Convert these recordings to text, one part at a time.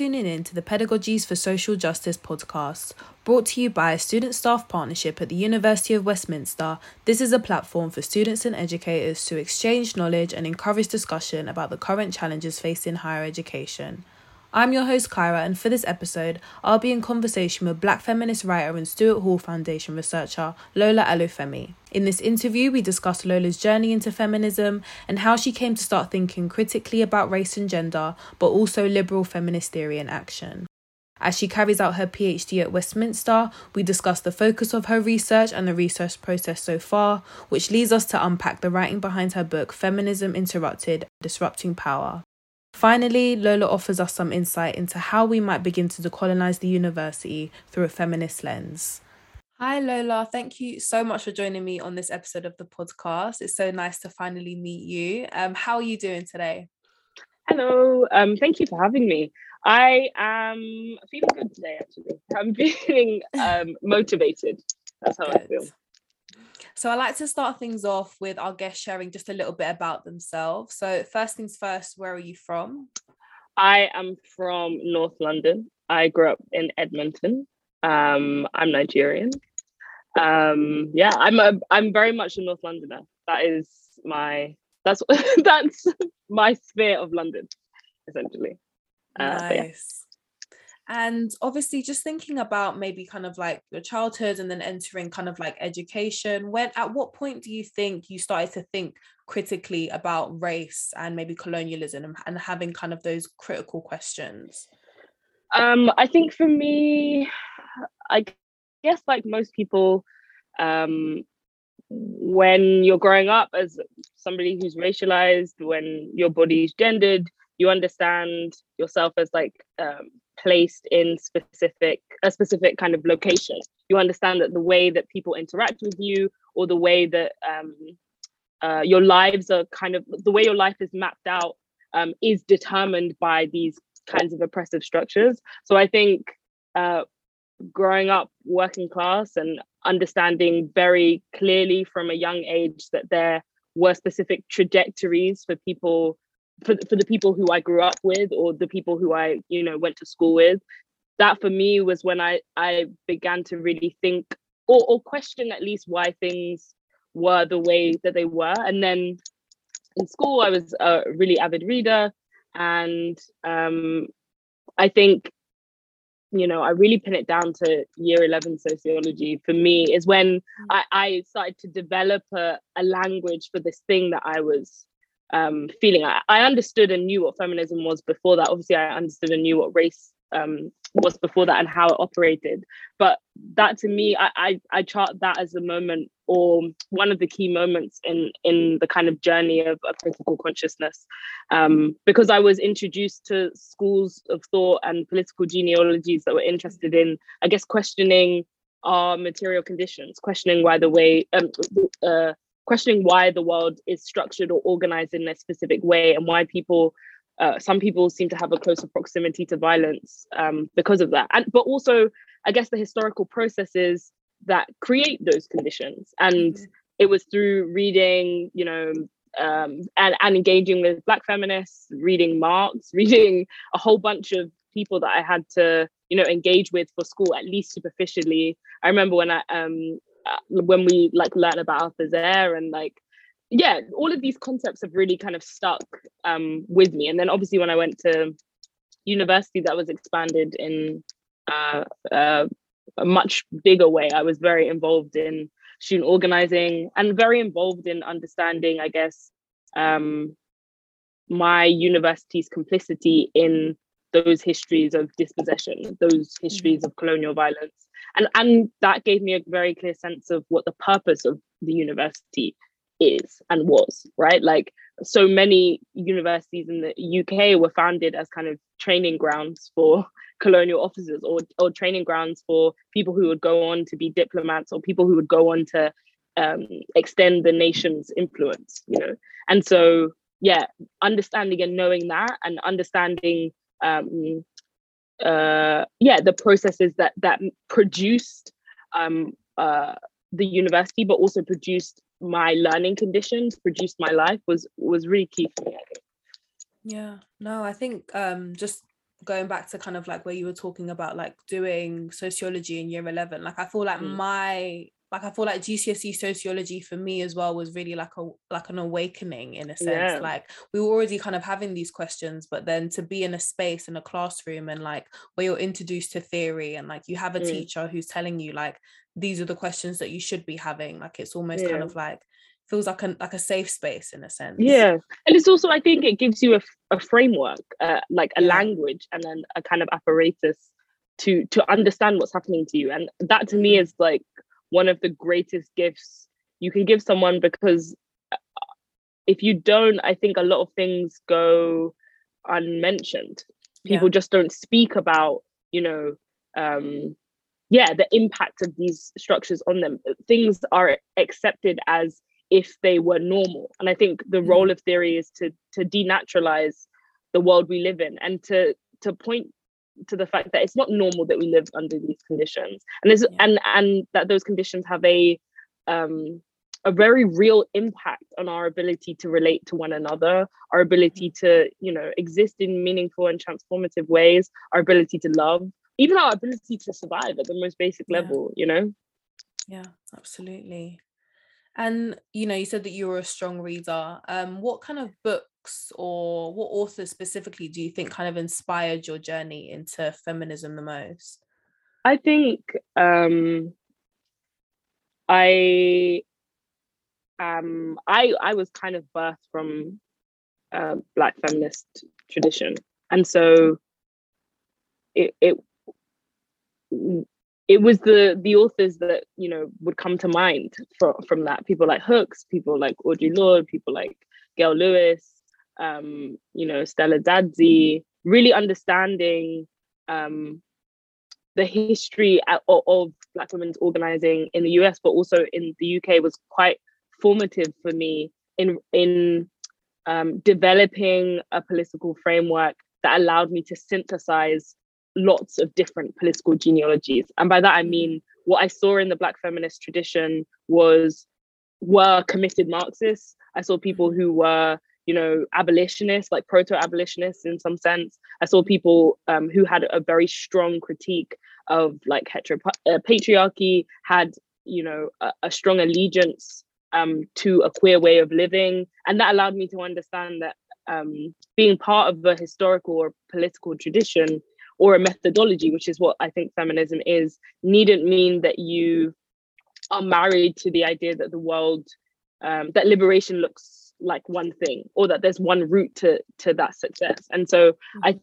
Tuning in to the Pedagogies for Social Justice podcast, brought to you by a student staff partnership at the University of Westminster. This is a platform for students and educators to exchange knowledge and encourage discussion about the current challenges facing higher education. I'm your host, Kyra, and for this episode, I'll be in conversation with Black feminist writer and Stuart Hall Foundation researcher Lola Olufemi. In this interview, we discuss Lola's journey into feminism and how she came to start thinking critically about race and gender, but also liberal feminist theory and action. As she carries out her PhD at Westminster, we discuss the focus of her research and the research process so far, which leads us to unpack the writing behind her book Feminism Interrupted Disrupting Power. Finally, Lola offers us some insight into how we might begin to decolonize the university through a feminist lens. Hi, Lola. Thank you so much for joining me on this episode of the podcast. It's so nice to finally meet you. Um, how are you doing today? Hello. Um, thank you for having me. I am feeling good today, actually. I'm feeling um, motivated. That's how good. I feel. So I like to start things off with our guests sharing just a little bit about themselves. So first things first, where are you from? I am from North London. I grew up in Edmonton. Um, I'm Nigerian. Um, yeah, I'm a I'm very much a North Londoner. That is my that's that's my sphere of London, essentially. Uh, nice. And obviously, just thinking about maybe kind of like your childhood and then entering kind of like education, when at what point do you think you started to think critically about race and maybe colonialism and, having kind of those critical questions? Um, I think for me, I guess like most people, um, when you're growing up as somebody who's racialized, when your body's gendered, you understand yourself as like um, placed in specific a specific kind of location. You understand that the way that people interact with you or the way that um, uh, your lives are kind of the way your life is mapped out um, is determined by these kinds of oppressive structures. So i think uh, growing up working class and understanding very clearly from a young age that there were specific trajectories for people for, for the people who I grew up with or the people who I, you know, went to school with, that for me was when I, I began to really think or, or question at least why things were the way that they were. And then in school, I was a really avid reader. And um, I think, you know, I really pin it down to year 11 sociology for me is when mm. I, I started to develop a, a language for this thing that I was um, feeling. I, I, understood and knew what feminism was before that. Obviously, I understood and knew what race um, was before that and how it operated. But that to me, I, I, I chart that as a moment or one of the key moments in in the kind of journey of, of critical consciousness, um, because I was introduced to schools of thought and political genealogies that were interested in, I guess, questioning our material conditions, questioning why the way um, uh, questioning why the world is structured or organized in a specific way and why people uh, some people seem to have a closer proximity to violence um, because of that. And but also i guess the historical processes that create those conditions. And mm-hmm. it was through reading you know um, and, and engaging with black feminists reading marx reading a whole bunch of people that i had to you know engage with for school at least superficially. I remember when i um when we like learn about Althusser and like yeah all of these concepts have really kind of stuck um, with me. And then obviously when i went to university that was expanded in uh, uh, a much bigger way. I was very involved in student organizing and very involved in understanding i guess um, my university's complicity in those histories of dispossession those histories of colonial violence and and that gave me a very clear sense of what the purpose of the university is and was right? Like so many universities in the UK were founded as kind of training grounds for colonial officers or, or training grounds for people who would go on to be diplomats or people who would go on to um, extend the nation's influence you know? And so yeah understanding and knowing that and understanding um, uh, yeah the processes that that produced um, uh, the university but also produced my learning conditions produced my life was was really key for me yeah no i think um just going back to kind of like where you were talking about like doing sociology in year 11 like i feel like mm. my like I feel like GCSE sociology for me as well was really like a like an awakening in a sense. Yeah. Like we were already kind of having these questions, but then to be in a space in a classroom and like where you're introduced to theory and like you have a mm. teacher who's telling you like these are the questions that you should be having. Like it's almost yeah. kind of like feels like a like a safe space in a sense. Yeah, and it's also I think it gives you a, a framework, uh, like a yeah. language, and then a kind of apparatus to to understand what's happening to you, and that to me mm. is like one of the greatest gifts you can give someone because uh, if you don't, I think a lot of things go unmentioned. People yeah. just don't speak about, you know, um, yeah, the impact of these structures on them. Things are accepted as if they were normal. And I think the role mm. of theory is to to denaturalize the world we live in and to to point to the fact that it's not normal that we live under these conditions. And yeah. and and that those conditions have a um a very real impact on our ability to relate to one another our ability to you know exist in meaningful and transformative ways our ability to love even our ability to survive at the most basic level you know? Yeah absolutely. And you know you said that you were a strong reader. Um what kind of book or what authors specifically do you think kind of inspired your journey into feminism the most? I think um, I um, I I was kind of birthed from a black feminist tradition, and so it it it was the the authors that you know would come to mind from from that people like Hooks, people like Audre Lorde, people like Gail Lewis, um, you know, Stella Dadzie, really understanding um, the history of, of Black women's organizing in the US, but also in the UK was quite formative for me in in um, developing a political framework that allowed me to synthesize lots of different political genealogies. And by that I mean what I saw in the Black feminist tradition was were committed Marxists. I saw people who were you know, abolitionists, like proto-abolitionists in some sense. I saw people um, who had a very strong critique of like heteropatriarchy, uh, had you know a, a strong allegiance um, to a queer way of living, and that allowed me to understand that um, being part of a historical or political tradition or a methodology, which is what I think feminism is, needn't mean that you are married to the idea that the world um, that liberation looks like one thing or that there's one route to to that success and so mm-hmm. i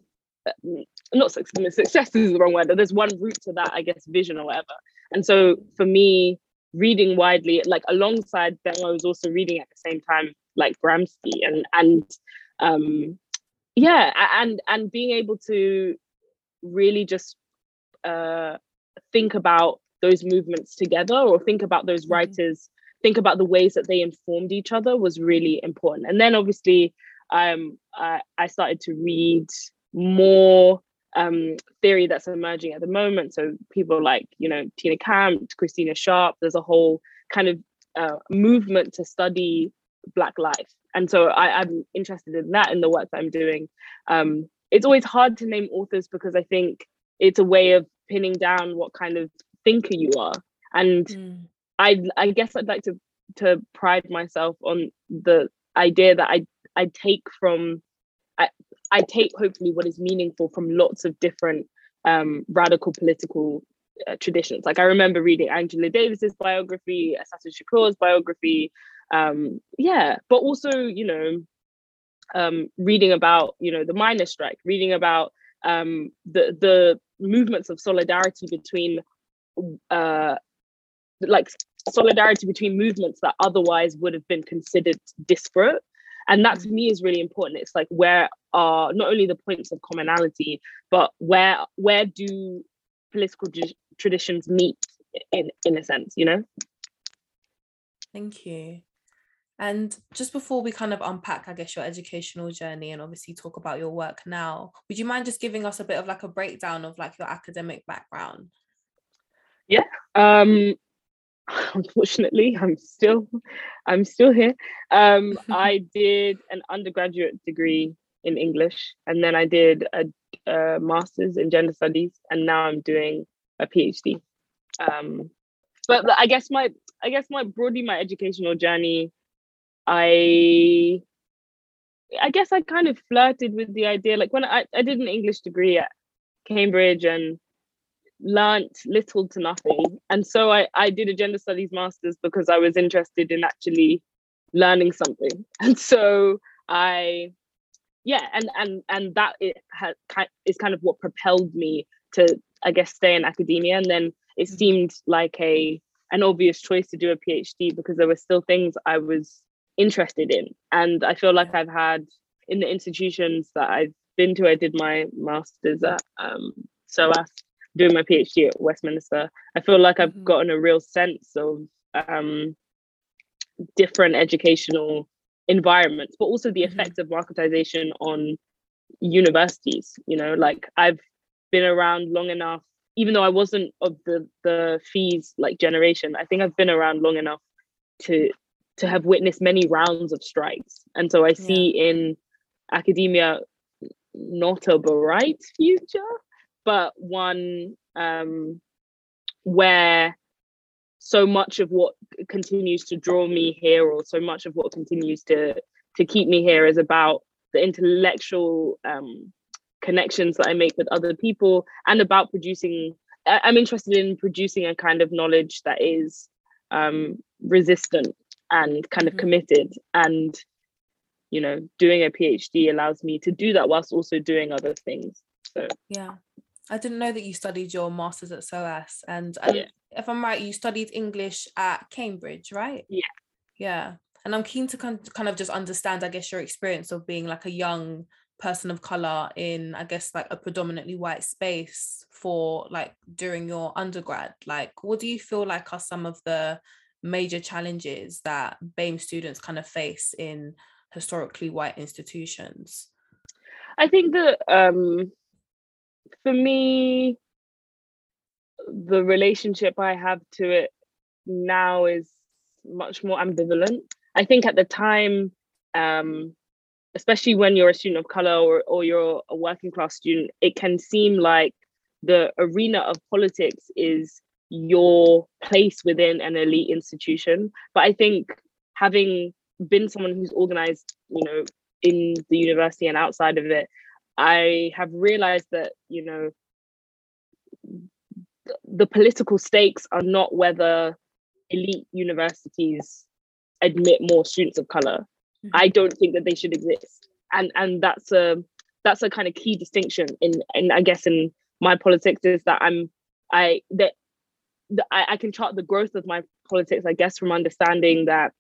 uh, not success, success is the wrong word but there's one route to that i guess vision or whatever and so for me reading widely like alongside them i was also reading at the same time like gramsci and and um yeah and and being able to really just uh think about those movements together or think about those mm-hmm. writers think about the ways that they informed each other was really important. And then obviously, um, I, I started to read more um, theory that's emerging at the moment. So people like, you know, Tina Campt, Christina Sharpe. there's a whole kind of uh, movement to study Black life. And so I, am interested in that in the work that I'm doing. Um, it's always hard to name authors because I think it's a way of pinning down what kind of thinker you are. And mm. I I guess I'd like to to pride myself on the idea that I I take from I I take hopefully what is meaningful from lots of different um, radical political uh, traditions. Like I remember reading Angela Davis's biography, Assata Shakur's biography, um, yeah, but also you know um, reading about you know the miners' strike, reading about um, the the movements of solidarity between uh, like solidarity between movements that otherwise would have been considered disparate. And that to mm. me is really important. It's like where are not only the points of commonality but where where do political traditions meet in in a sense you know? Thank you. And just before we kind of unpack i guess your educational journey and obviously talk about your work now would you mind just giving us a bit of like a breakdown of like your academic background? Yeah. Um unfortunately i'm still i'm still here um i did an undergraduate degree in English, and then I did a, a master's in gender studies, and now I'm doing a PhD. Um, but I guess my I guess my broadly my educational journey, I I guess I kind of flirted with the idea. Like when I, I did an English degree at Cambridge and learnt little to nothing. And so I, I did a gender studies master's because I was interested in actually learning something. And so I yeah, and and and that it had is kind of what propelled me to I guess stay in academia. And then it mm-hmm. seemed like a an obvious choice to do a PhD because there were still things I was interested in. And I feel like I've had in the institutions that I've been to, I did my master's at um, SOAS, doing my PhD at Westminster. I feel like I've mm-hmm. gotten a real sense of um, different educational environments, but also the mm-hmm. of marketization on universities. You know, like I've been around long enough, even though I wasn't of the the fees like generation, I think I've been around long enough to to have witnessed many rounds of strikes. And so I see yeah. in academia not a bright future, but one um, where so much of what continues to draw me here, or so much of what continues to to keep me here, is about the intellectual um, connections that I make with other people, and about producing. I'm interested in producing a kind of knowledge that is um, resistant and kind of mm-hmm. committed and you know doing a phd allows me to do that whilst also doing other things so yeah i didn't know that you studied your masters at soas and yeah. if i'm right you studied english at cambridge right yeah yeah and i'm keen to kind of just understand i guess your experience of being like a young person of color in i guess like a predominantly white space for like during your undergrad like what do you feel like are some of the major challenges that BAME students kind of face in historically white institutions? I think that um, for me, the relationship I have to it now is much more ambivalent. I think at the time, um, especially when you're a student of color or, or you're a working class student, it can seem like the arena of politics is your place within an elite institution. But I think having been someone who's organized, you know, in the university and outside of it, I have realized that, you know, the political stakes are not whether elite universities admit more students of color. Mm-hmm. I don't think that they should exist. And and that's a that's a kind of key distinction in and I guess in my politics is that I'm I that I, I, can chart the growth of my politics, I guess, from understanding that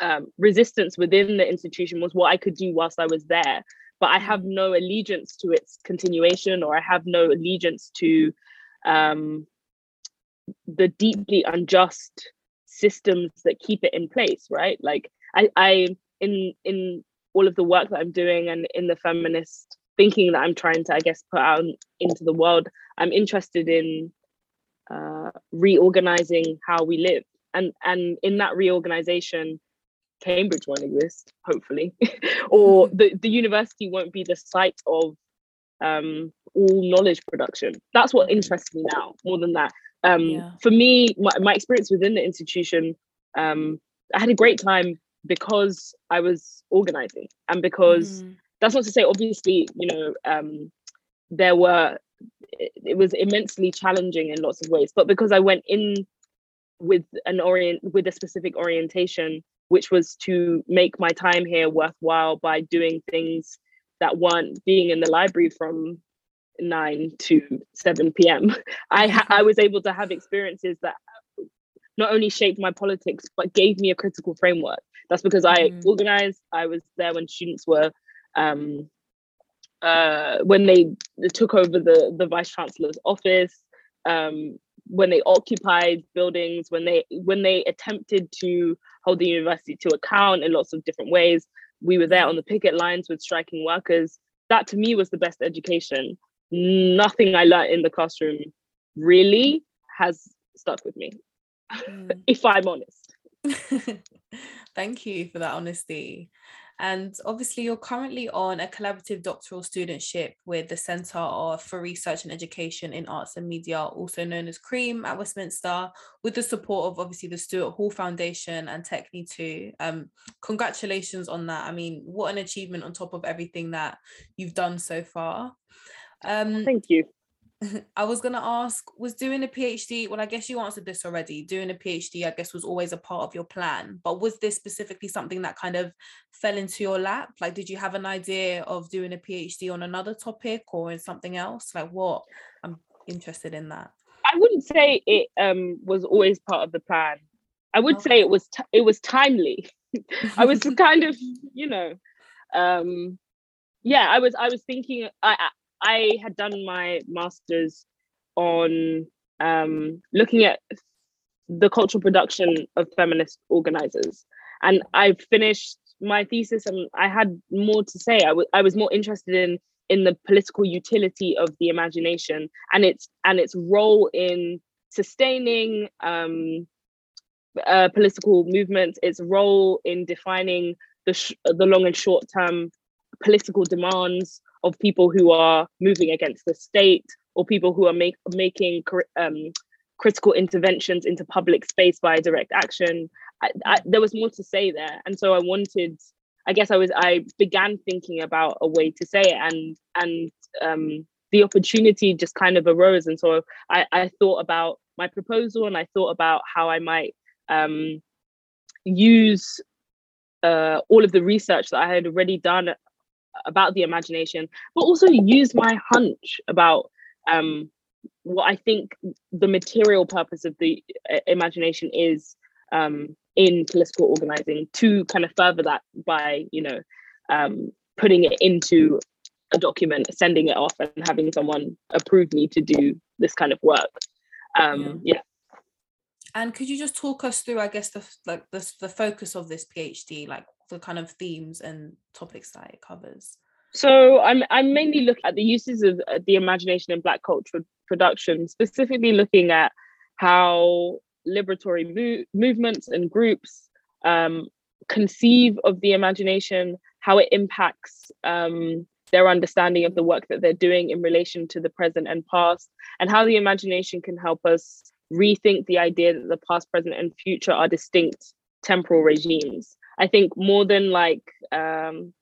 um, resistance within the institution was what I could do whilst I was there. But I have no allegiance to its continuation, or I have no allegiance to um, the deeply unjust systems that keep it in place. Right? Like I, I in in all of the work that I'm doing and in the feminist thinking that I'm trying to, I guess, put out into the world, I'm interested in uh, reorganizing how we live and and in that reorganization cambridge won't exist hopefully or the, the university won't be the site of um, all knowledge production that's what interests me now more than that um, yeah. for me my, my experience within the institution um, i had a great time because i was organizing and because mm. that's not to say obviously you know um, there were it, was immensely challenging in lots of ways but because i went in with an orient with a specific orientation which was to make my time here worthwhile by doing things that weren't being in the library from 9 to 7 p.m. I ha- I was able to have experiences that not only shaped my politics but gave me a critical framework. That's because I mm. organized. I was there when students were um, uh, when they took over the, the vice chancellor's office, um, when they occupied buildings, when they when they attempted to hold the university to account in lots of different ways. We were there on the picket lines with striking workers. That to me was the best education. Nothing I learned in the classroom really has stuck with me, mm. if I'm honest. Thank you for that honesty. And obviously, you're currently on a collaborative doctoral studentship with the Centre for Research and Education in Arts and Media, also known as CREAM at Westminster, with the support of obviously the Stuart Hall Foundation and Techne too. Um, congratulations on that. I mean, what an achievement on top of everything that you've done so far. Um, Thank you. I was gonna ask, was doing a PhD? Well, I guess you answered this already. Doing a PhD, I guess, was always a part of your plan. But was this specifically something that kind of fell into your lap? Like, did you have an idea of doing a PhD on another topic or in something else? Like, what? I'm interested in that. I wouldn't say it um, was always part of the plan. I would okay. say it was t- it was timely. I was kind of, you know, um, yeah. I was I was thinking. I I had done my master's on um, looking at the cultural production of feminist organizers. And I finished my thesis and I had more to say. I, w- I was more interested in in the political utility of the imagination and its and its role in sustaining um, uh, political movements, its role in defining the sh- the long and short term political demands of people who are moving against the state or people who are make, making um, critical interventions into public space by direct action. I, I, there was more to say there, and so I wanted. I guess I was. I began thinking about a way to say it, and and um, the opportunity just kind of arose, and so I, I thought about my proposal, and I thought about how I might um, use uh, all of the research that I had already done about the imagination, but also use my hunch about um, what I think the material purpose of the uh, imagination is um, in political organizing to kind of further that by, you know, um, putting it into a document, sending it off, and having someone approve me to do this kind of work. Um, yeah. yeah. And could you just talk us through, I guess, the like the, the focus of this PhD, like the kind of themes and topics that it covers? So I'm I'm mainly looking at the uses of uh, the imagination in Black culture production, specifically looking at how liberatory mo- movements and groups um, conceive of the imagination, how it impacts um, their understanding of the work that they're doing in relation to the present and past, and how the imagination can help us rethink the idea that the past, present, and future are distinct temporal regimes. I think more than like um,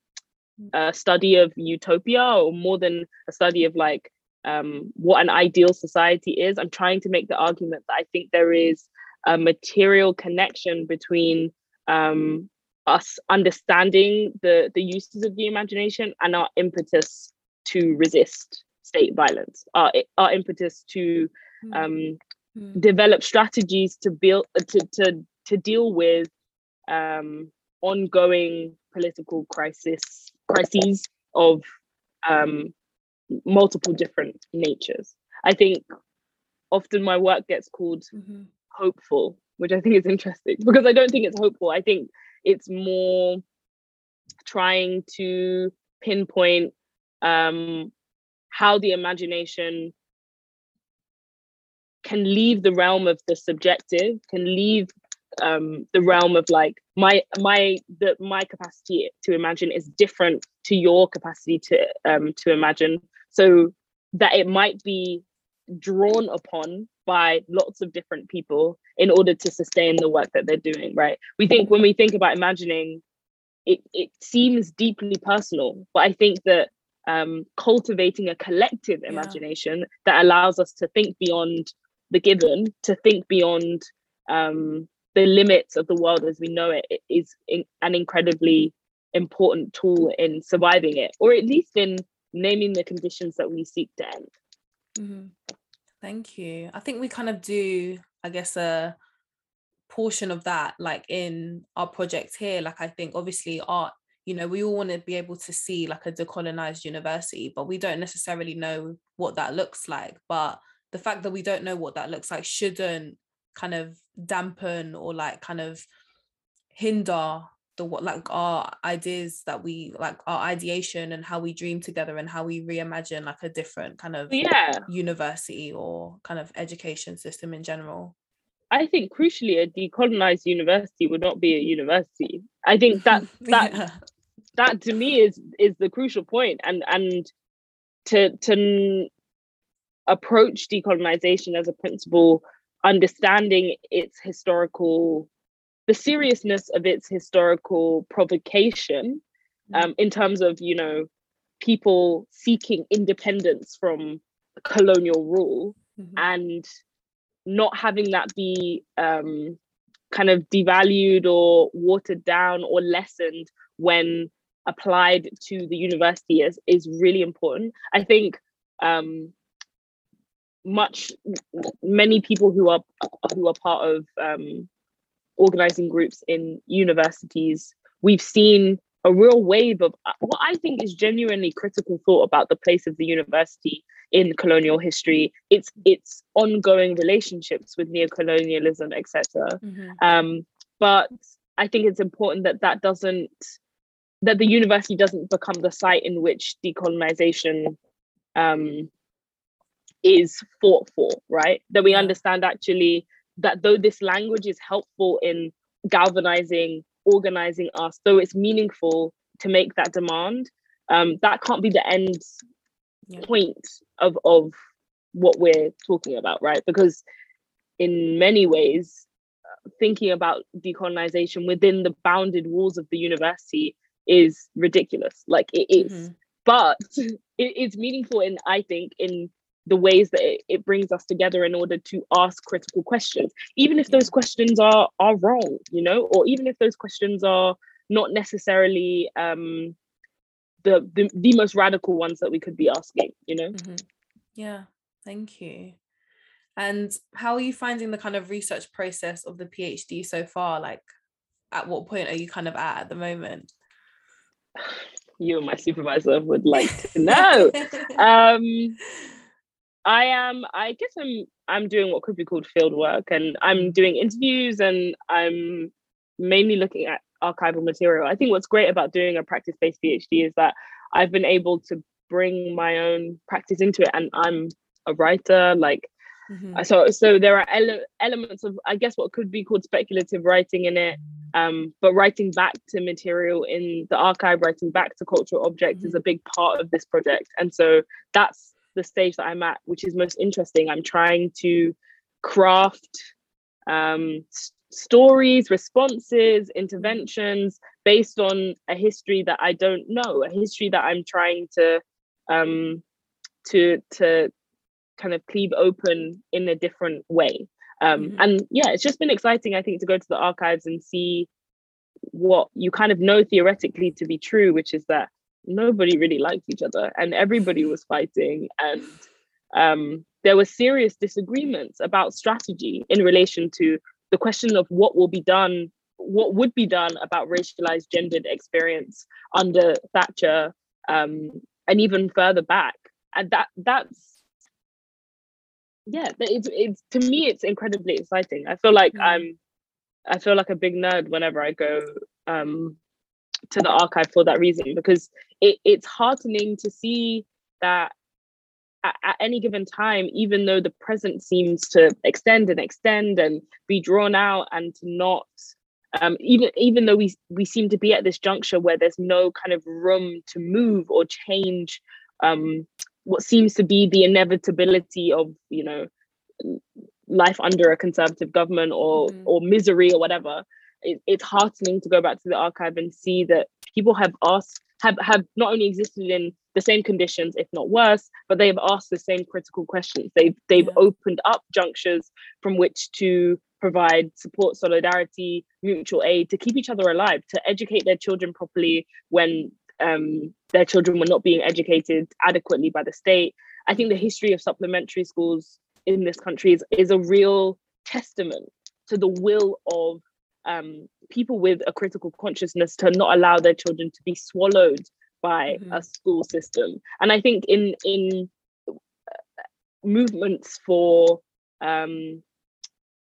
a study of utopia or more than a study of like um, what an ideal society is, I'm trying to make the argument that I think there is a material connection between um, us understanding the the uses of the imagination and our impetus to resist state violence, our our impetus to hmm. um, mm. develop strategies to build to to to deal with um, ongoing political crisis crises of um, multiple different natures. I think often my work gets called mm-hmm. hopeful, which I think is interesting because I don't think it's hopeful. I think it's more trying to pinpoint um, how the imagination can leave the realm of the subjective, can leave um, the realm of like my my the my capacity to imagine is different to your capacity to um, to imagine so that it might be drawn upon by lots of different people in order to sustain the work that they're doing right we think when we think about imagining it it seems deeply personal but i think that um, cultivating a collective imagination yeah. that allows us to think beyond the given to think beyond um, the limits of the world as we know it is in, an incredibly important tool in surviving it, or at least in naming the conditions that we seek to end. Mm-hmm. Thank you. I think we kind of do, I guess, a portion of that, like in our project here. Like, I think obviously art, you know, we all want to be able to see like a decolonized university, but we don't necessarily know what that looks like. But the fact that we don't know what that looks like shouldn't kind of dampen or like kind of hinder the what like our ideas that we like our ideation and how we dream together and how we reimagine like a different kind of yeah. university or kind of education system in general. I think crucially a decolonized university would not be a university. I think that that yeah. that to me is is the crucial point and and to to approach decolonization as a principle understanding its historical the seriousness of its historical provocation mm. um, in terms of you know people seeking independence from colonial rule mm-hmm. and not having that be um, kind of devalued or watered down or lessened when applied to the university is, is really important. I think um, much many people who are who are part of um, organizing groups in universities, we've seen a real wave of uh, what I think is genuinely critical thought about the place of the university in colonial history. It's its ongoing relationships with neocolonialism, etc. Mm-hmm. Um, but I think it's important that that doesn't that the university doesn't become the site in which decolonization um, is fought for. Right? That we understand actually that though this language is helpful in galvanizing organizing us, though it's meaningful to make that demand, um, that can't be the end yeah. point of of what we're talking about, right? Because in many ways, thinking about decolonization within the bounded walls of the university is ridiculous. Like it is. Mm-hmm. But it, it's meaningful in, I think, in the ways that it, it, brings us together in order to ask critical questions. Even if those questions are are wrong you know or even if those questions are not necessarily um the the, the most radical ones that we could be asking you know? Mm-hmm. yeah. Thank you. And how are you finding the kind of research process of the phd so far? Like at what point are you kind of at at the moment? You and my supervisor would like to know. Um I am. I guess I'm. I'm doing what could be called field work, and I'm doing interviews, and I'm mainly looking at archival material. I think what's great about doing a practice-based PhD is that I've been able to bring my own practice into it, and I'm a writer. Like, mm-hmm. so so there are ele- elements of I guess what could be called speculative writing in it. Um, but writing back to material in the archive, writing back to cultural objects mm-hmm. is a big part of this project, and so that's the stage that I'm at, which is most interesting. I'm trying to craft um, s- stories, responses, interventions based on a history that I don't know, a history that I'm trying to um, to to kind of cleave open in a different way. Um, mm-hmm. And yeah, it's just been exciting, I think, to go to the archives and see what you kind of know theoretically to be true, which is that nobody really liked each other and everybody was fighting and um, there were serious disagreements about strategy in relation to the question of what will be done what would be done about racialized gendered experience under thatcher um, and even further back and that that's yeah it's, it's to me it's incredibly exciting i feel like mm. i'm i feel like a big nerd whenever i go um, to the archive for that reason because it, it's heartening to see that at, at, any given time, even though the present seems to extend and extend and be drawn out and to not um, even even though we we seem to be at this juncture where there's no kind of room to move or change um, what seems to be the inevitability of you know life under a conservative government or mm. or misery or whatever it, it's heartening to go back to the archive and see that people have asked have have not only existed in the same conditions, if not worse, but they have asked the same critical questions. They've they've yeah. opened up junctures from which to provide support, solidarity, mutual aid to keep each other alive, to educate their children properly when um, their children were not being educated adequately by the state. I think the history of supplementary schools in this country is, is a real testament to the will of um, people with a critical consciousness to not allow their children to be swallowed by mm-hmm. a school system. And I think in in uh, movements for um,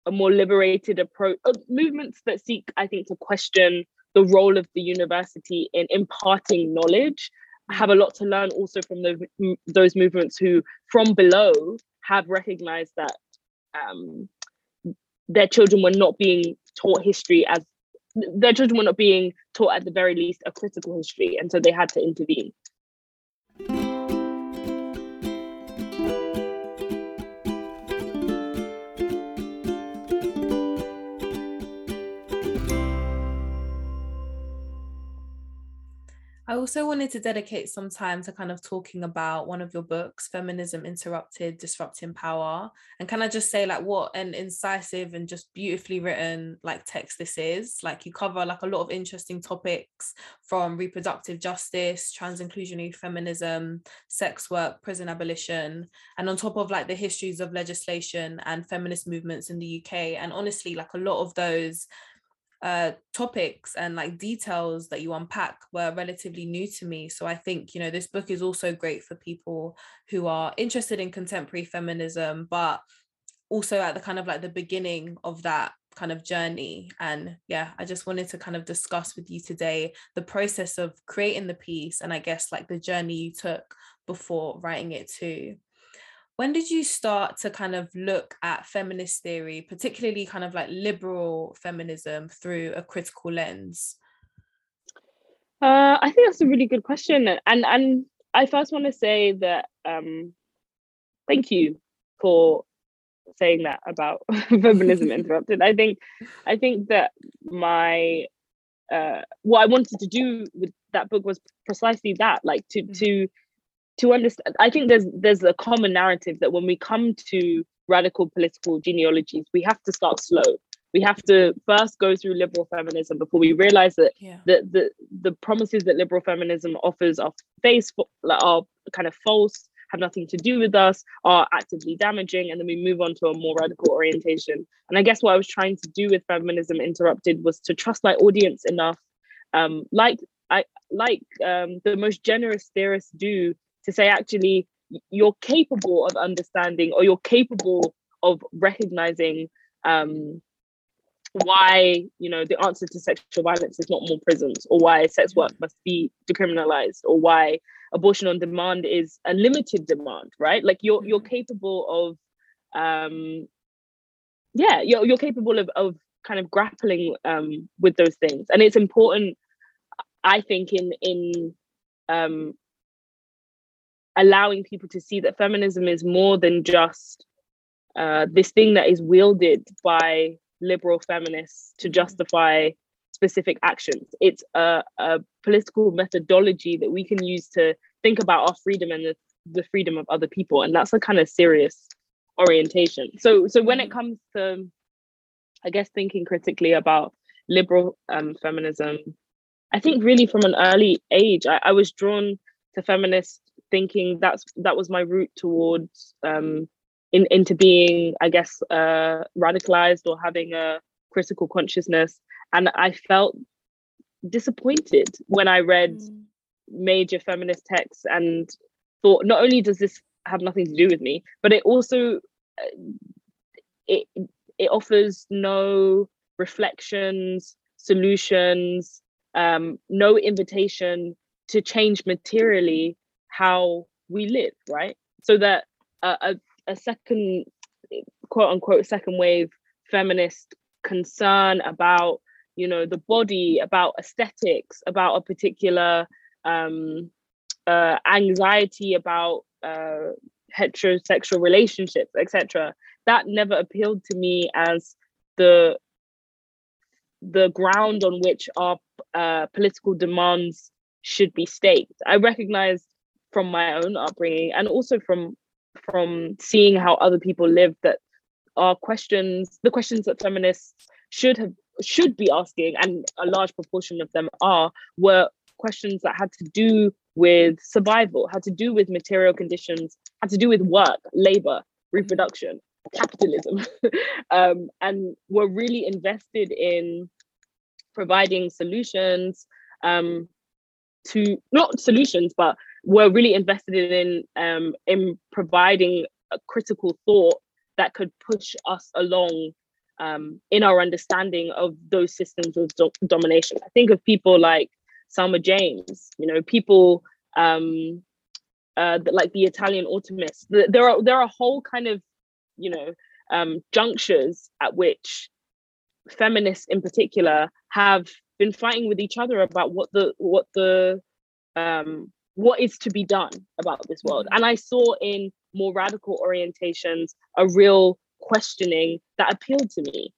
a more liberated approach, uh, movements that seek, I think, to question the role of the university in imparting knowledge, have a lot to learn also from those those movements who, from below, have recognized that um, their children were not being taught history as their children were not being taught at the very least a critical history, and so they had to intervene. I also wanted to dedicate some time to kind of talking about one of your books, Feminism Interrupted Disrupting Power. And can I just say, like, what an incisive and just beautifully written like text this is? Like, you cover like a lot of interesting topics from reproductive justice, trans inclusionary feminism, sex work, prison abolition, and on top of like the histories of legislation and feminist movements in the UK. And honestly, like a lot of those uh, topics and like details that you unpack were relatively new to me. So I think, you know, this book is also great for people who are interested in contemporary feminism, but also at the kind of like the beginning of that kind of journey. And yeah, I just wanted to kind of discuss with you today the process of creating the piece and I guess like the journey you took before writing it too when did you start to kind of look at feminist theory, particularly kind of like liberal feminism through a critical lens? Uh, I think that's a really good question, and and I first want to say that um, thank you for saying that about feminism interrupted. I think I think that my uh, what I wanted to do with that book was precisely that, like to to to understand i think there's there's a common narrative that when we come to radical political genealogies we have to start slow we have to first go through liberal feminism before we realize that yeah. the, the the promises that liberal feminism offers are face are kind of false have nothing to do with us are actively damaging and then we move on to a more radical orientation and i guess what i was trying to do with feminism interrupted was to trust my audience enough um, like i like um, the most generous theorists do to say actually you're capable of understanding or you're capable of recognizing um, why you know the answer to sexual violence is not more prisons or why sex work mm. must be decriminalized or why abortion on demand is a limited demand right like you're you're mm. capable of um yeah you're, you're capable of, of kind of grappling um with those things and it's important i think in in um allowing people to see that feminism is more than just uh, this thing that is wielded by liberal feminists to justify specific actions. It's a, a political methodology that we can use to think about our freedom and the, the freedom of other people. And that's a kind of serious orientation. So so when it comes to I guess thinking critically about liberal um, feminism, I think really from an early age, I, I was drawn to feminist thinking that's that was my route towards um, in, into being, I guess, uh, radicalized or having a critical consciousness. And I felt disappointed when I read mm. major feminist texts and thought, not only does this have nothing to do with me, but it also uh, it it offers no reflections, solutions, um, no invitation to change materially how we live, right? So that uh, a, a second, quote unquote, second wave feminist concern about, you know, the body, about aesthetics, about a particular um, uh, anxiety about uh, heterosexual relationships, etc. That never appealed to me as the the ground on which our uh, political demands should be staked. I recognize from my own upbringing and also from from seeing how other people live that are questions the questions that feminists should have should be asking and a large proportion of them are were questions that had to do with survival had to do with material conditions had to do with work labor reproduction capitalism um, and were really invested in providing solutions um, to not solutions but were really invested in um, in providing a critical thought that could push us along um, in our understanding of those systems of do- domination. I think of people like Selma James, you know, people um, uh, like the Italian autonomists. There are there are whole kind of you know um, junctures at which feminists in particular have been fighting with each other about what the what the um, what is to be done about this world. Mm-hmm. And I saw in more radical orientations a real questioning that appealed to me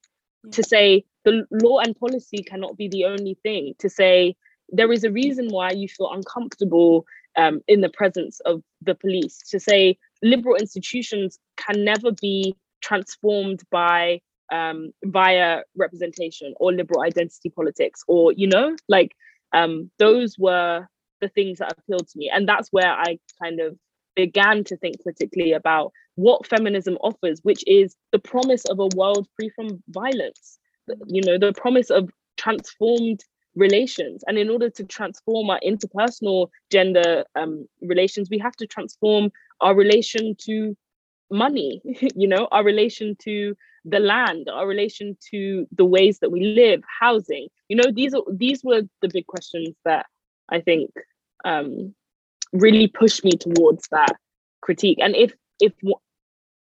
to say the law and policy cannot be the only thing, to say there is a reason why you feel uncomfortable um, in the presence of the police, to say liberal institutions can never be transformed by um, via representation or liberal identity politics or you know like um, those were the things that appealed to me. And that's where i kind of began to think critically about what feminism offers which is the promise of a world free from violence you know the promise of transformed relations. And in order to transform our interpersonal gender um, relations we have to transform our relation to money you know our relation to the land our relation to the ways that we live housing you know these are these were the big questions that i think um really pushed me towards that critique. And if if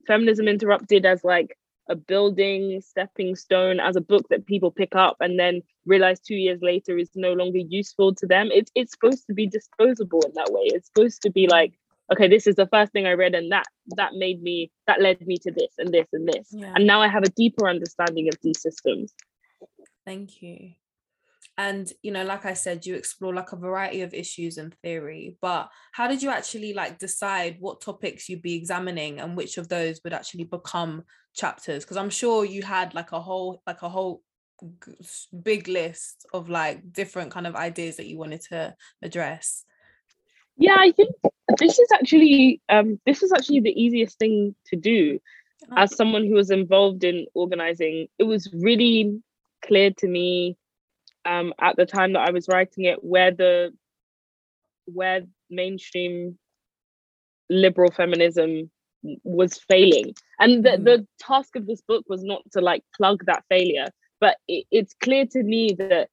feminism interrupted as like a building stepping stone as a book that people pick up and then realize two years later is no longer useful to them it's it's supposed to be disposable in that way. It's supposed to be like okay this is the first thing i read and that that made me that led me to this and this and this. Yeah. and now i have a deeper understanding of these systems. Thank you. And you know like i said you explore like a variety of issues and theory but how did you actually like decide what topics you'd be examining and which of those would actually become chapters? Because i'm sure you had like a whole like a whole big list of like different kind of ideas that you wanted to address yeah i think this is actually um, this is actually the easiest thing to do oh. as someone who was involved in organizing it was really clear to me um, at the time that i was writing it where the where mainstream liberal feminism was failing and the, mm. the task of this book was not to like plug that failure but it, it's clear to me that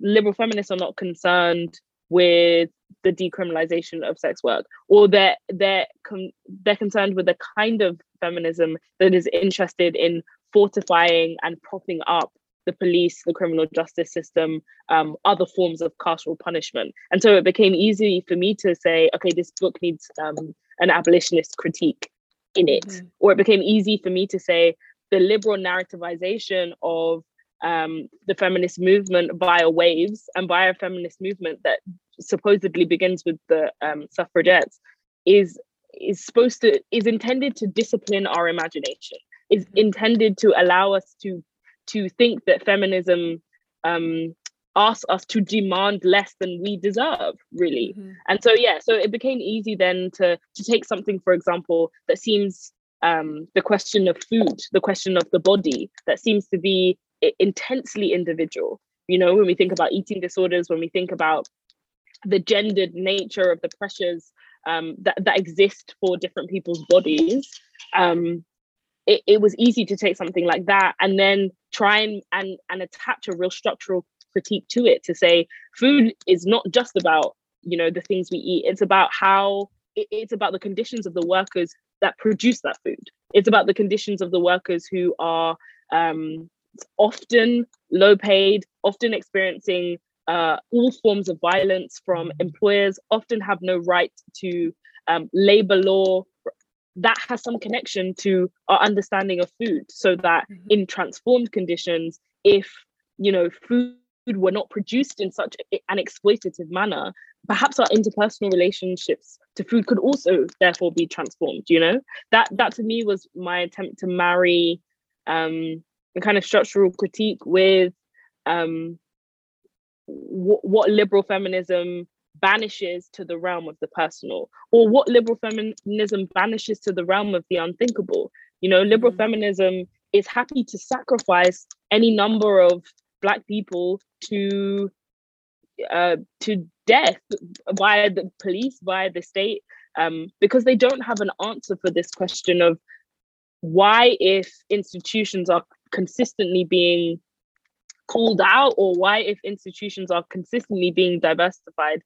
liberal feminists are not concerned with the decriminalization of sex work or they're they're con- they're concerned with the kind of feminism that is interested in fortifying and propping up the police the criminal justice system um, other forms of carceral punishment and so it became easy for me to say okay this book needs um, an abolitionist critique in it mm-hmm. or it became easy for me to say the liberal narrativization of um, the feminist movement via waves and via a feminist movement that supposedly begins with the um, suffragettes is is supposed to is intended to discipline our imagination is intended to allow us to to think that feminism um, asks us to demand less than we deserve really mm-hmm. and so yeah so it became easy then to to take something for example that seems um, the question of food the question of the body that seems to be intensely individual. You know when we think about eating disorders when we think about the gendered nature of the pressures um, that, that exist for different people's bodies um, it, it was easy to take something like that and then try and, and and attach a real structural critique to it to say food is not just about you know the things we eat. It's about how it, it's about the conditions of the workers that produce that food. It's about the conditions of the workers who are um, often low paid, often experiencing uh, all forms of violence from employers, often have no right to um, labor law. That has some connection to our understanding of food, so that mm-hmm. in transformed conditions, if you know food were not produced in such an exploitative manner, perhaps our interpersonal relationships to food could also therefore be transformed. You know that that to me was my attempt to marry um, a kind of structural critique with um, w- what liberal feminism banishes to the realm of the personal, or what liberal feminism banishes to the realm of the unthinkable. You know, liberal mm-hmm. feminism is happy to sacrifice any number of Black people to uh, to death via the police, via the state, um, because they don't have an answer for this question of why, if institutions are consistently being called out or why if institutions are consistently being diversified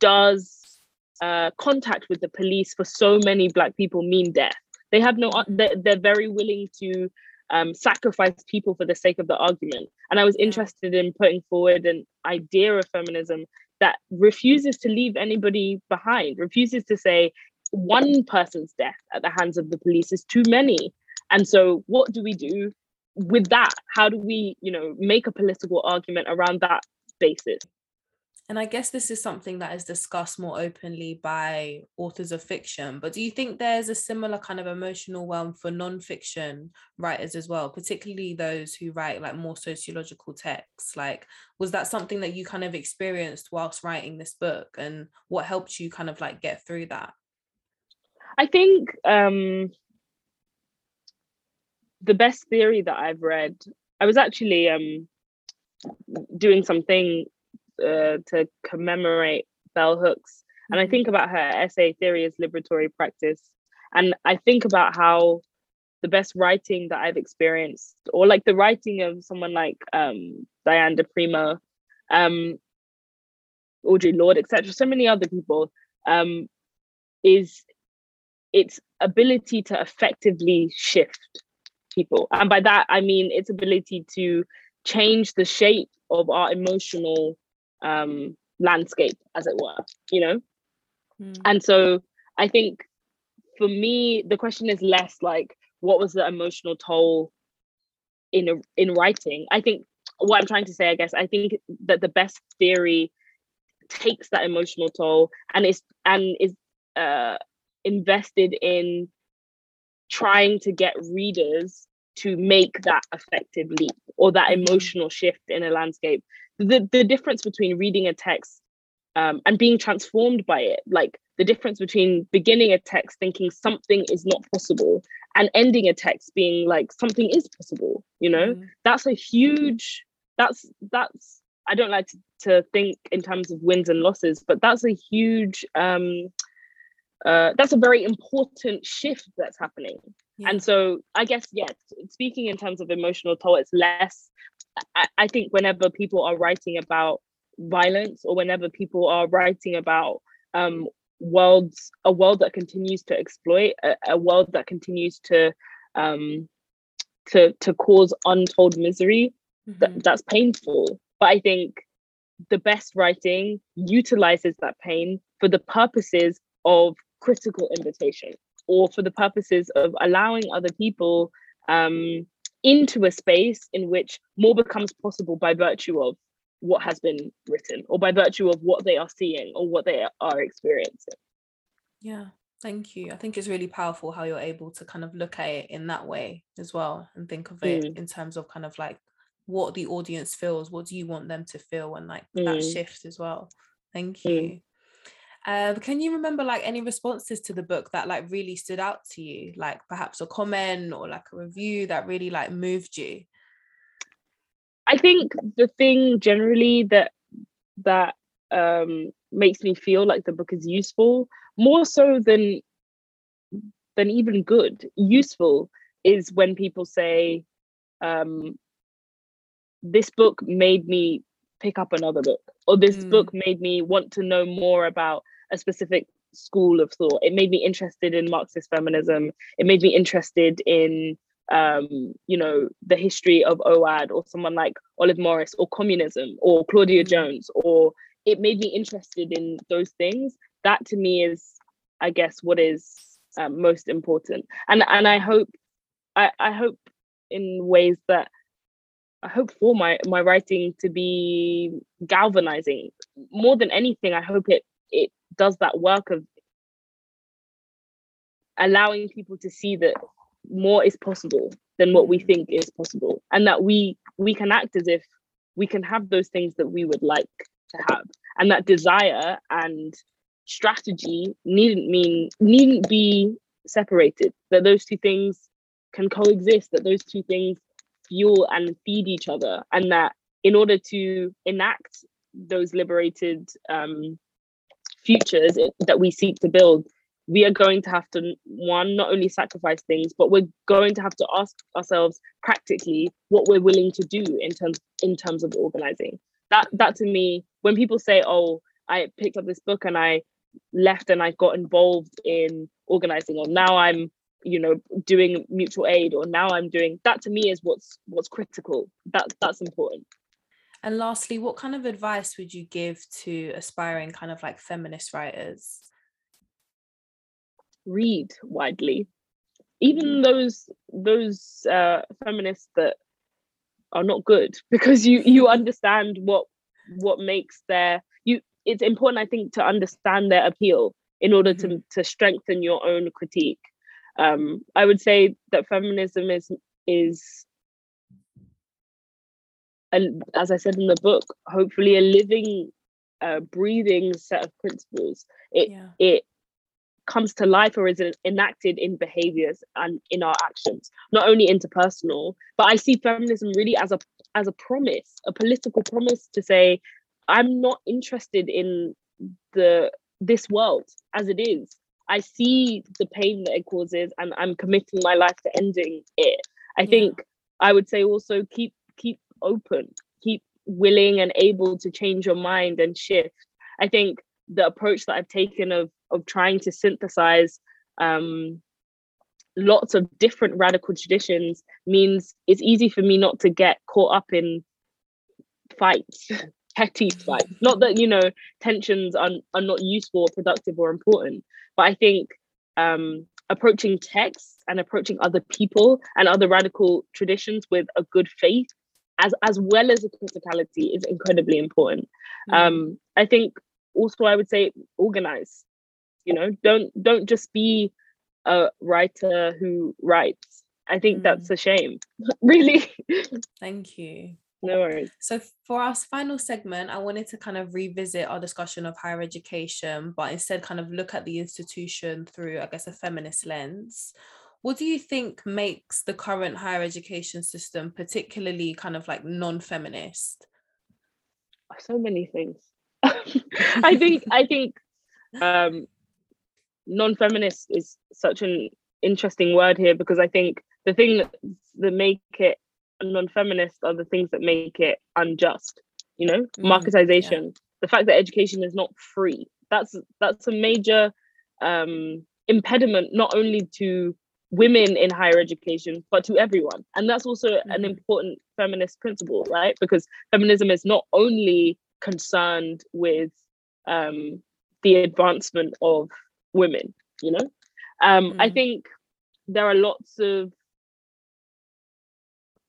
does uh, contact with the police for so many black people mean death they have no they're, they're very willing to um, sacrifice people for the sake of the argument. And I was interested in putting forward an idea of feminism that refuses to leave anybody behind, refuses to say one person's death at the hands of the police is too many. And so, what do we do with that? How do we, you know, make a political argument around that basis? And I guess this is something that is discussed more openly by authors of fiction. But do you think there's a similar kind of emotional realm for non-fiction writers as well, particularly those who write like more sociological texts? Like, was that something that you kind of experienced whilst writing this book, and what helped you kind of like get through that? I think um, the best theory that I've read, I was actually um, doing something uh, to commemorate bell hooks. And i mm-hmm. think about her essay theory as liberatory practice. And i think about how the best writing that i've experienced or like the writing of someone like um, diane di prima um, audre lorde etc so many other people um, is its ability to effectively shift people and by that i mean its ability to change the shape of our emotional um, landscape, as it were, you know? Mm. And so I think for me, the question is less like, what was the emotional toll in a, in writing? I think what I'm trying to say, I guess, I think that the best theory takes that emotional toll and is and is uh, invested in trying to get readers to make that effective leap or that mm-hmm. emotional shift in a landscape the the difference between reading a text um, and being transformed by it like the difference between beginning a text thinking something is not possible and ending a text being like something is possible you know mm. that's a huge that's that's i don't like to, to think in terms of wins and losses but that's a huge um uh, that's a very important shift that's happening yeah. and so i guess yeah speaking in terms of emotional toll it's less I, I think whenever people are writing about violence or whenever people are writing about um, worlds, a world that continues to exploit, a, a world that continues to um, to to cause untold misery, mm-hmm. that, that's painful. But I think the best writing utilizes that pain for the purposes of critical invitation or for the purposes of allowing other people um, into a space in which more becomes possible by virtue of what has been written or by virtue of what they are seeing or what they are experiencing. Yeah, thank you. I think it's really powerful how you're able to kind of look at it in that way as well and think of it mm. in terms of kind of like what the audience feels, what do you want them to feel and like mm. that shift as well. Thank mm. you. Mm. Um, can you remember like any responses to the book that like really stood out to you? Like perhaps a comment or like a review that really like moved you? I think the thing generally that that um, makes me feel like the book is useful, more so than than even good, useful is when people say, um, "This book made me pick up another book or this mm. book made me want to know more about a specific school of thought it made me interested in marxist feminism it made me interested in um, you know the history of OWAAD or someone like olive morris or communism or claudia mm. jones or it made me interested in those things that to me is i guess what is um, most important and and i hope I, I hope in ways that I hope for my my writing to be galvanizing. More than anything, I hope it it does that work of allowing people to see that more is possible than what we think is possible, and that we we can act as if we can have those things that we would like to have, and that desire and strategy needn't mean needn't be separated. That those two things can coexist. That those two things fuel and feed each other and that in order to enact those liberated um, futures that we seek to build we are going to have to one not only sacrifice things but we're going to have to ask ourselves practically what we're willing to do in terms in terms of organizing. That that to me when people say oh i picked up this book and i left and i got involved in organizing or now i'm you know doing mutual aid or now i'm doing that to me is what's what's critical. That that's important. And lastly what kind of advice would you give to aspiring kind of like feminist writers? Read widely. Even mm. those those uh, feminists that are not good because you you understand what what makes their you it's important i think to understand their appeal in order mm-hmm. to to strengthen your own critique um, I would say that feminism is is a, as I said in the book, hopefully a living, uh, breathing set of principles. It yeah. it comes to life or is enacted in behaviors and in our actions, not only interpersonal. But I see feminism really as a as a promise, a political promise to say, I'm not interested in the this world as it is. I see the pain that it causes and I'm committing my life to ending it. I yeah. think I would say also keep keep open, keep willing and able to change your mind and shift. I think the approach that I've taken of of trying to synthesize um, lots of different radical traditions means it's easy for me not to get caught up in fights petty fights not that you know tensions are, are not useful or productive or important but I think um, approaching texts and approaching other people and other radical traditions with a good faith, as as well as a criticality, is incredibly important. Mm. Um, I think also I would say organize. You know, don't don't just be a writer who writes. I think mm. that's a shame, really. Thank you. No worries. So for our final segment, I wanted to kind of revisit our discussion of higher education, but instead kind of look at the institution through, I guess, a feminist lens. What do you think makes the current higher education system particularly kind of like non-feminist? So many things. I think I think um non-feminist is such an interesting word here because I think the thing that, that make it non-feminist are the things that make it unjust you know mm, marketization yeah. the fact that education is not free that's that's a major um, impediment not only to women in higher education but to everyone and that's also mm. an important feminist principle right because feminism is not only concerned with um, the advancement of women you know um, mm. i think there are lots of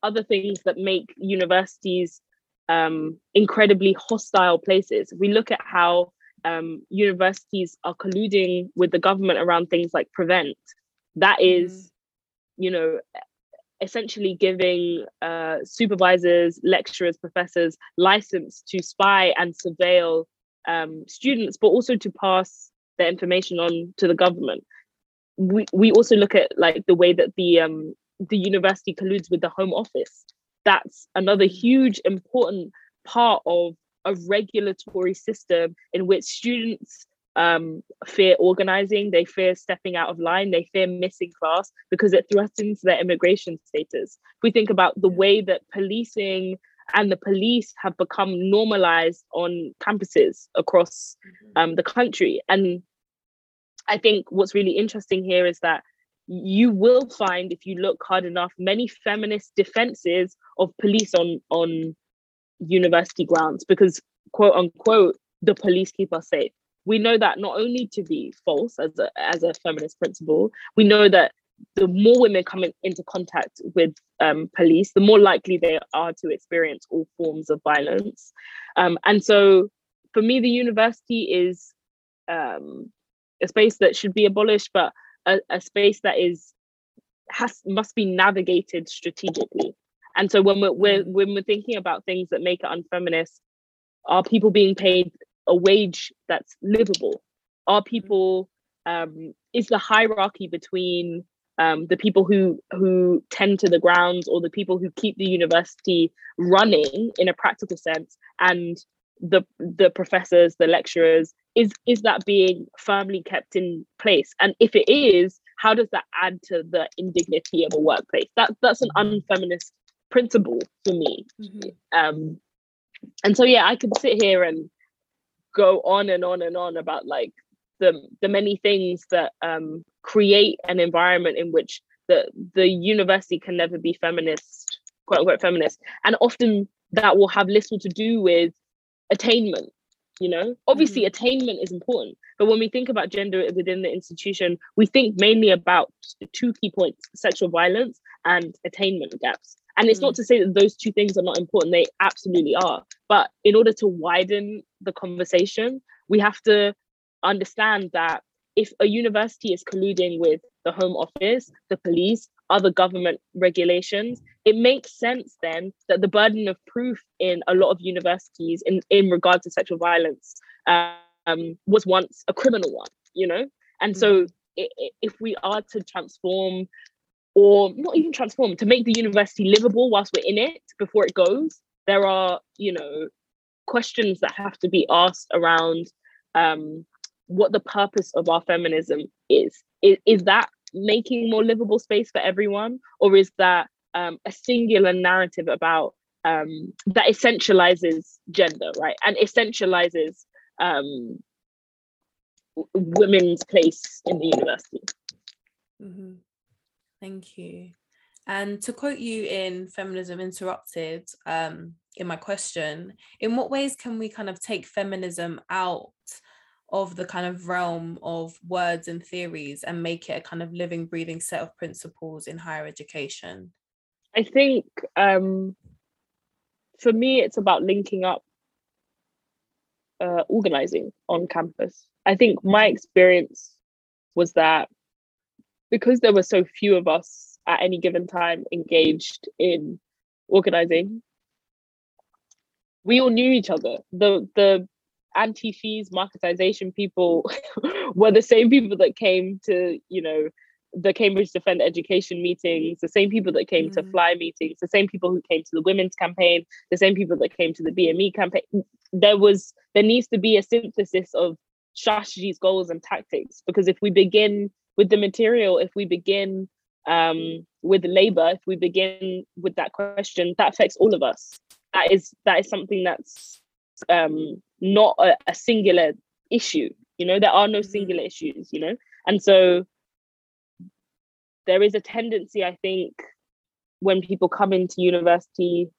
other things that make universities um, incredibly hostile places. We look at how um, universities are colluding with the government around things like prevent. That is, mm-hmm. is, you know, essentially giving uh, supervisors, lecturers, professors license to spy and surveil um, students, but also to pass their information on to the government. We, we also look at like the way that the um, the university colludes with the home office that's another huge important part of a regulatory system in which students um, fear organizing, they fear stepping out of line, they fear missing class because it threatens their immigration status. If we think about the way that policing and the police have become normalized on campuses across mm-hmm. um, the country. And I think what's really interesting here is that you will find if you look hard enough many feminist defenses of police on on university grounds because quote unquote the police keep us safe. We know that not only to be false as a as a feminist principle we know that the more women come in, into contact with um, police the more likely they are to experience all forms of violence. Um, and so for me the university is um, a space that should be abolished but a, a space that is has must be navigated strategically. And so when we're, we're when we're thinking about things that make it unfeminist, are people being paid a wage that's livable? Are people um, is the hierarchy between um, the people who who tend to the grounds or the people who keep the university running in a practical sense and the the professors the lecturers is is that being firmly kept in place? And if it is how does that add to the indignity of a workplace? That that's an unfeminist principle for me. Mm-hmm. um and so yeah i could sit here and go on and on and on about like the the many things that um, create an environment in which the the university can never be feminist, quote unquote feminist, and often that will have little to do with attainment. You know, obviously, mm-hmm. attainment is important, but when we think about gender within the institution, we think mainly about two key points: sexual violence and attainment gaps. And it's mm. not to say that those two things are not important, they absolutely are. But in order to widen the conversation, we have to understand that if a university is colluding with the Home Office, the police, other government regulations, it makes sense then that the burden of proof in a lot of universities in, in regard to sexual violence um, was once a criminal one, you know? And so mm-hmm. if we are to transform or not even transform to make the university livable whilst we're in it before it goes there are you know questions that have to be asked around um, what the purpose of our feminism is. is is that making more livable space for everyone or is that um, a singular narrative about um, that essentializes gender right and essentializes um, women's place in the university mm-hmm. Thank you. And to quote you in Feminism Interrupted, um, in my question, in what ways can we kind of take feminism out of the kind of realm of words and theories and make it a kind of living, breathing set of principles in higher education? I think um, for me, it's about linking up uh, organizing on campus. I think my experience was that because there were so few of us at any given time engaged in organizing, we all knew each other. The the anti-fees marketization people were the same people that came to, you know, the Cambridge Defend Education meetings, the same people that came mm. to Fly meetings, the same people who came to the women's campaign, the same people that came to the BME campaign. There was there needs to be a synthesis of strategies, goals, and tactics. Because if we begin with the material, if we begin um, with labor, if we begin with that question, that affects all of us. That is that is something that's um, not a, a singular issue. You know, there are no mm-hmm. singular issues. You know, and so there is a tendency, I think, when people come into university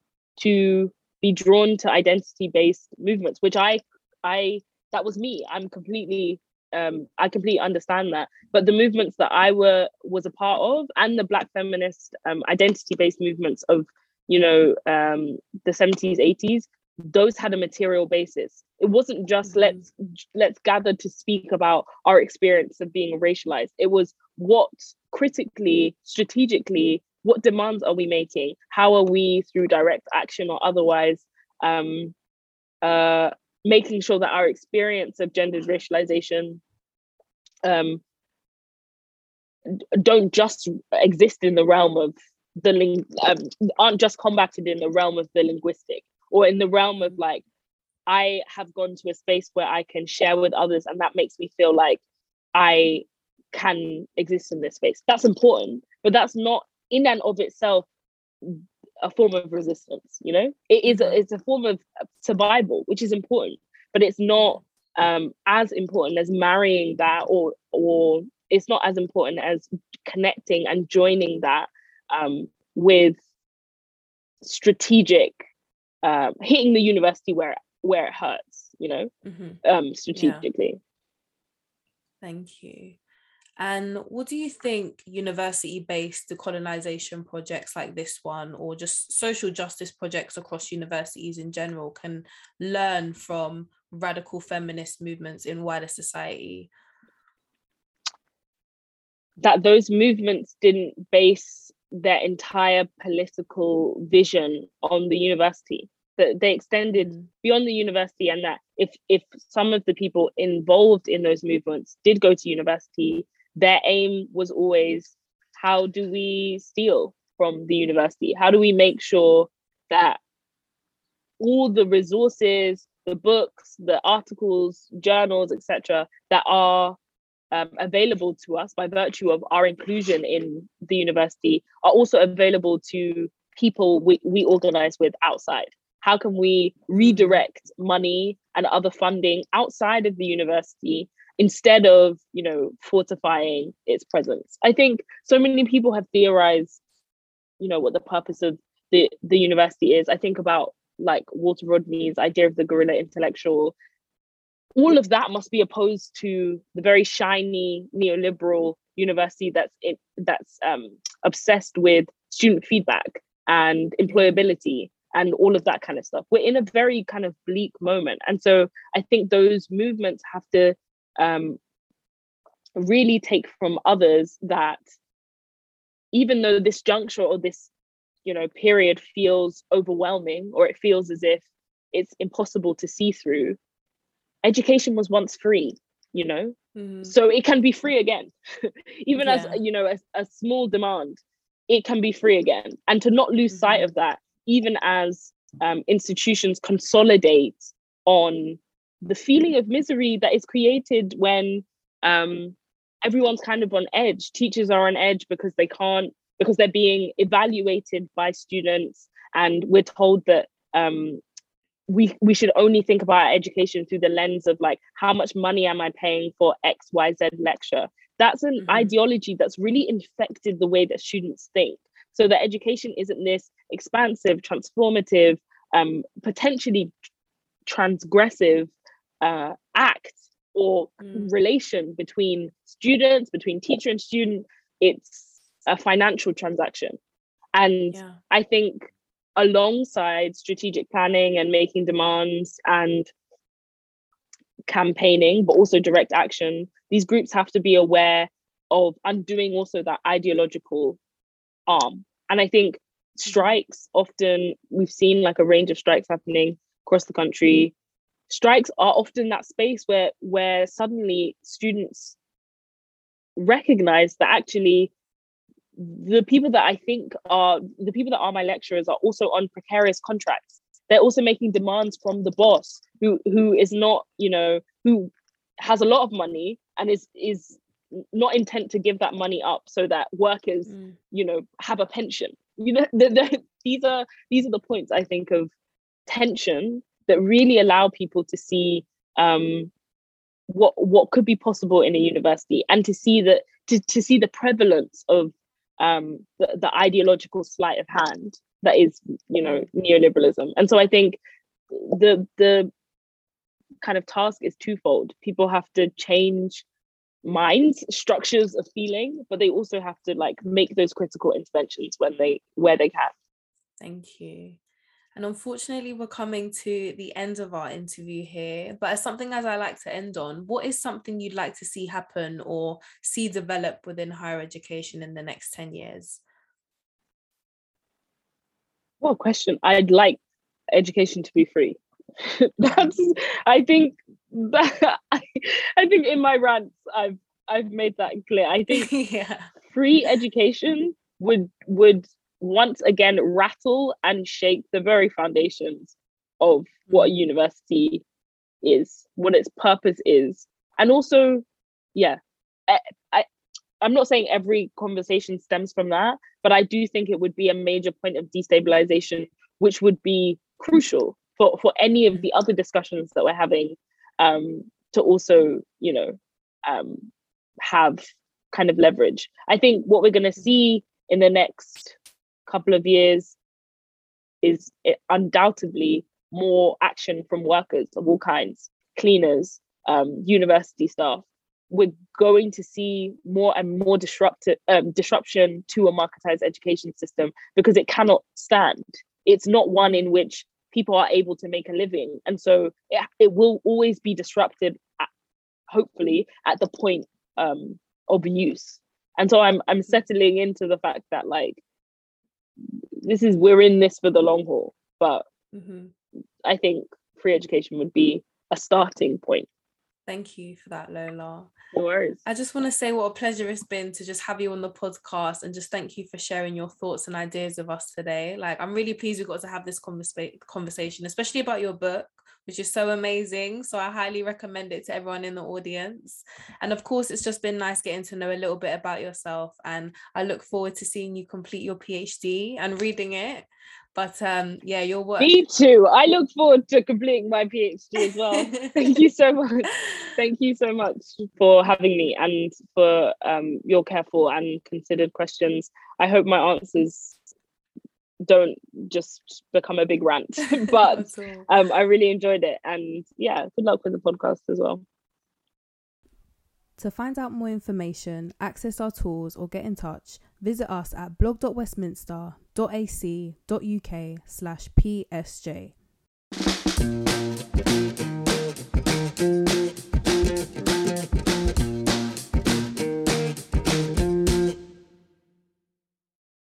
to be drawn to identity-based movements, which I I that was me. I'm completely um, I completely understand that. But the movements that I were was a part of, and the Black feminist um, identity-based movements of, you know, um, the 70s, 80s, those had a material basis. It wasn't just mm-hmm. let's let's gather to speak about our experience of being racialized. It was what critically, strategically, what demands are we making? How are we through direct action or otherwise um, uh, making sure that our experience of gendered racialization um, don't just exist in the realm of the ling- um, aren't just combated in the realm of the linguistic or in the realm of like I have gone to a space where I can share with others and that makes me feel like I can exist in this space. That's important, but that's not in and of itself a form of resistance you know it is a, mm-hmm. it's a form of survival which is important but it's not um as important as marrying that or or it's not as important as connecting and joining that um with strategic um hitting the university where where it hurts you know mm-hmm. um strategically yeah. thank you and what do you think university based decolonization projects like this one, or just social justice projects across universities in general, can learn from radical feminist movements in wider society? That those movements didn't base their entire political vision on the university that they extended beyond the university and that if if some of the people involved in those movements did go to university their aim was always how do we steal from the university? How do we make sure that all the resources, the books, the articles, journals, etc., that are um, available to us by virtue of our inclusion in the university are also available to people we, we organize with outside? How can we redirect money and other funding outside of the university instead of you know fortifying its presence i think so many people have theorized you know what the purpose of the the university is i think about like walter rodney's idea of the guerrilla intellectual all of that must be opposed to the very shiny neoliberal university that's that's um, obsessed with student feedback and employability and all of that kind of stuff. We're in a very kind of bleak moment, and so I think those movements have to um, really take from others that even though this juncture or this you know period feels overwhelming or it feels as if it's impossible to see through education was once free you know mm-hmm. so it can be free again even yeah. as you know a, a, small demand it can be free again and to not lose mm-hmm. sight of that even as um, institutions consolidate on the feeling of misery that is created when um, everyone's kind of on edge teachers are on edge because they can't because they're being evaluated by students and we're told that um, we we should only think about education through the lens of like how much money am i paying for xyz lecture that's an mm-hmm. ideology that's really infected the way that students think so that education isn't this expansive transformative um, potentially transgressive uh, act or mm. relation between students between teacher and student it's a financial transaction and yeah. i think alongside strategic planning and making demands and campaigning, but also direct action, these groups have to be aware of undoing also that ideological arm. And I think strikes often, we've seen like a range of strikes happening across the country. Strikes are often that space where where suddenly students recognize that actually the people that I think are the people that are my lecturers are also on precarious contracts. They're also making demands from the boss who who is not, you know, who has a lot of money and is is not intent to give that money up so that workers, mm. you know, have a pension. You know, the, the, these are these are the points I think of tension that really allow people to see um, what what could be possible in a university and to see that to, to see the prevalence of um, the, the ideological sleight of hand that is, you know, neoliberalism. And so I think the the kind of task is twofold. People have to change minds, structures of feeling, but they also have to like make those critical interventions when they where they can. Thank you. And unfortunately, we're coming to the end of our interview here. But as something as I like to end on, what is something you'd like to see happen or see develop within higher education in the next 10 years? Well, question. I'd like education to be free. That's I think that I, I think in my rants I've I've made that clear. I think yeah. free education would would once again rattle and shake the very foundations of what a mm. university is, what its purpose is. And also, yeah, I, I, I'm not saying every conversation stems from that, but I do think it would be a major point of destabilization, which would be crucial for, for any of the other discussions that we're having um, to also, you know, um, have kind of leverage. I think what we're going to see in the next couple of years is undoubtedly more action from workers of all kinds, cleaners, um, university staff. We're going to see more and more um, disruption to a marketized education system because it cannot stand. It's not one in which people are able to make a living, and so it, it will always be disrupted. At, hopefully, at the point um, of use. And so I'm I'm settling into the fact that like this is we're in this for the long haul but mm-hmm. i think free education would be a starting point thank you for that lola no worries. i just want to say what a pleasure it's been to just have you on the podcast and just thank you for sharing your thoughts and ideas with us today like i'm really pleased we got to have this conversa- conversation especially about your book which is so amazing. So I highly recommend it to everyone in the audience. And of course, it's just been nice getting to know a little bit about yourself. And I look forward to seeing you complete your PhD and reading it. But um, yeah, your work. Me too. I look forward to completing my PhD as well. Thank you so much. Thank you so much for having me and for um, your careful and considered questions. I hope my answers don't just become a big rant, but um, I really enjoyed it. And yeah, good luck with the podcast as well. To find out more information, access our tools, or get in touch, visit us at blog.westminster.ac.uk slash psj.